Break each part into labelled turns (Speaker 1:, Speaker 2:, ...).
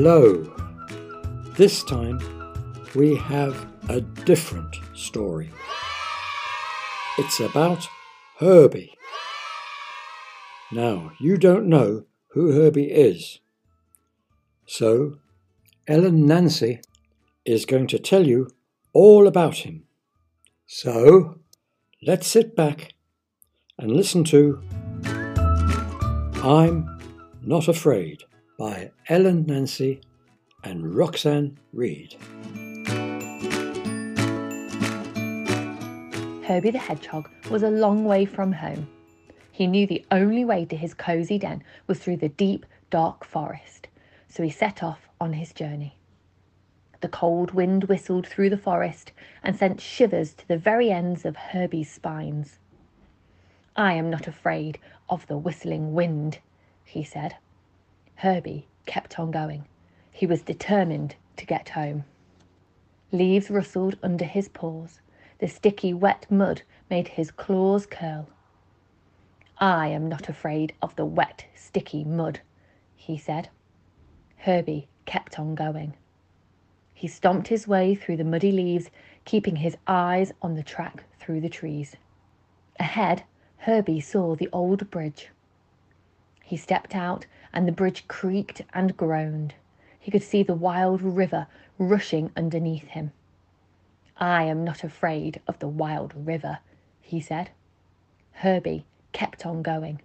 Speaker 1: Hello. This time we have a different story. It's about Herbie. Now, you don't know who Herbie is. So, Ellen Nancy is going to tell you all about him. So, let's sit back and listen to I'm Not Afraid by Ellen Nancy and Roxanne Reid.
Speaker 2: Herbie the Hedgehog was a long way from home. He knew the only way to his cosy den was through the deep, dark forest, so he set off on his journey. The cold wind whistled through the forest and sent shivers to the very ends of Herbie's spines. I am not afraid of the whistling wind, he said. Herbie kept on going. He was determined to get home. Leaves rustled under his paws. The sticky, wet mud made his claws curl. I am not afraid of the wet, sticky mud, he said. Herbie kept on going. He stomped his way through the muddy leaves, keeping his eyes on the track through the trees. Ahead, Herbie saw the old bridge. He stepped out and the bridge creaked and groaned. He could see the wild river rushing underneath him. I am not afraid of the wild river, he said. Herbie kept on going.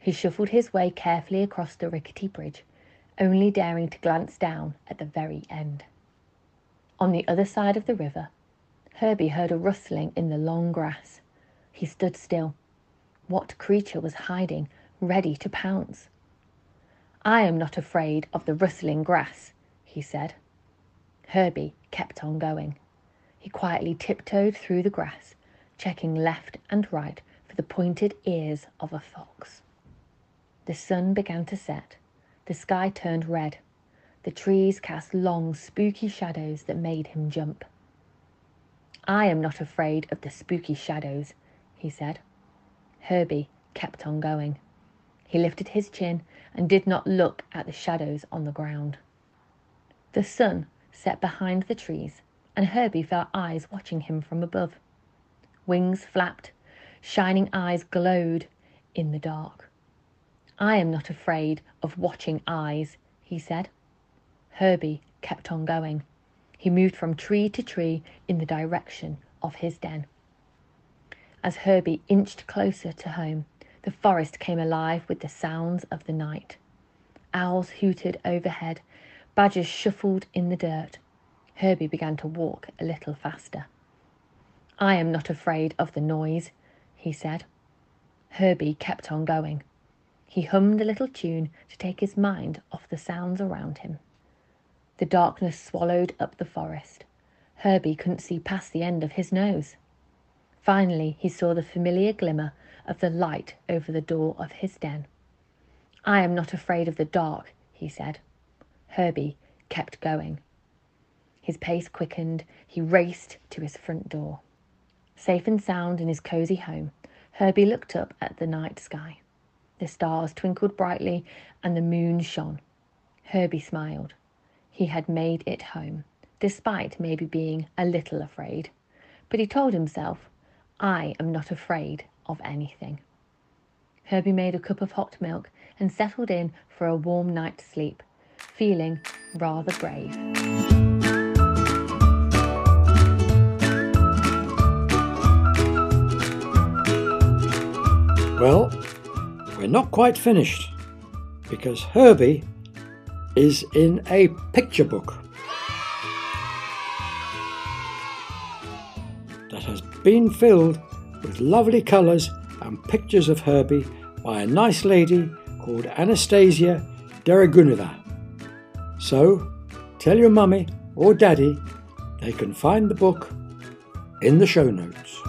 Speaker 2: He shuffled his way carefully across the rickety bridge, only daring to glance down at the very end. On the other side of the river, Herbie heard a rustling in the long grass. He stood still. What creature was hiding, ready to pounce? I am not afraid of the rustling grass, he said. Herbie kept on going. He quietly tiptoed through the grass, checking left and right for the pointed ears of a fox. The sun began to set. The sky turned red. The trees cast long, spooky shadows that made him jump. I am not afraid of the spooky shadows, he said. Herbie kept on going. He lifted his chin and did not look at the shadows on the ground. The sun set behind the trees, and Herbie felt eyes watching him from above. Wings flapped, shining eyes glowed in the dark. I am not afraid of watching eyes, he said. Herbie kept on going. He moved from tree to tree in the direction of his den. As Herbie inched closer to home, the forest came alive with the sounds of the night. Owls hooted overhead, badgers shuffled in the dirt. Herbie began to walk a little faster. I am not afraid of the noise, he said. Herbie kept on going. He hummed a little tune to take his mind off the sounds around him. The darkness swallowed up the forest. Herbie couldn't see past the end of his nose. Finally, he saw the familiar glimmer of the light over the door of his den. I am not afraid of the dark, he said. Herbie kept going. His pace quickened. He raced to his front door. Safe and sound in his cosy home, Herbie looked up at the night sky. The stars twinkled brightly and the moon shone. Herbie smiled. He had made it home, despite maybe being a little afraid. But he told himself, I am not afraid of anything. Herbie made a cup of hot milk and settled in for a warm night's sleep, feeling rather brave.
Speaker 1: Well, we're not quite finished because Herbie is in a picture book that has been filled with lovely colours and pictures of Herbie by a nice lady called Anastasia Dragunova. So, tell your mummy or daddy they can find the book in the show notes.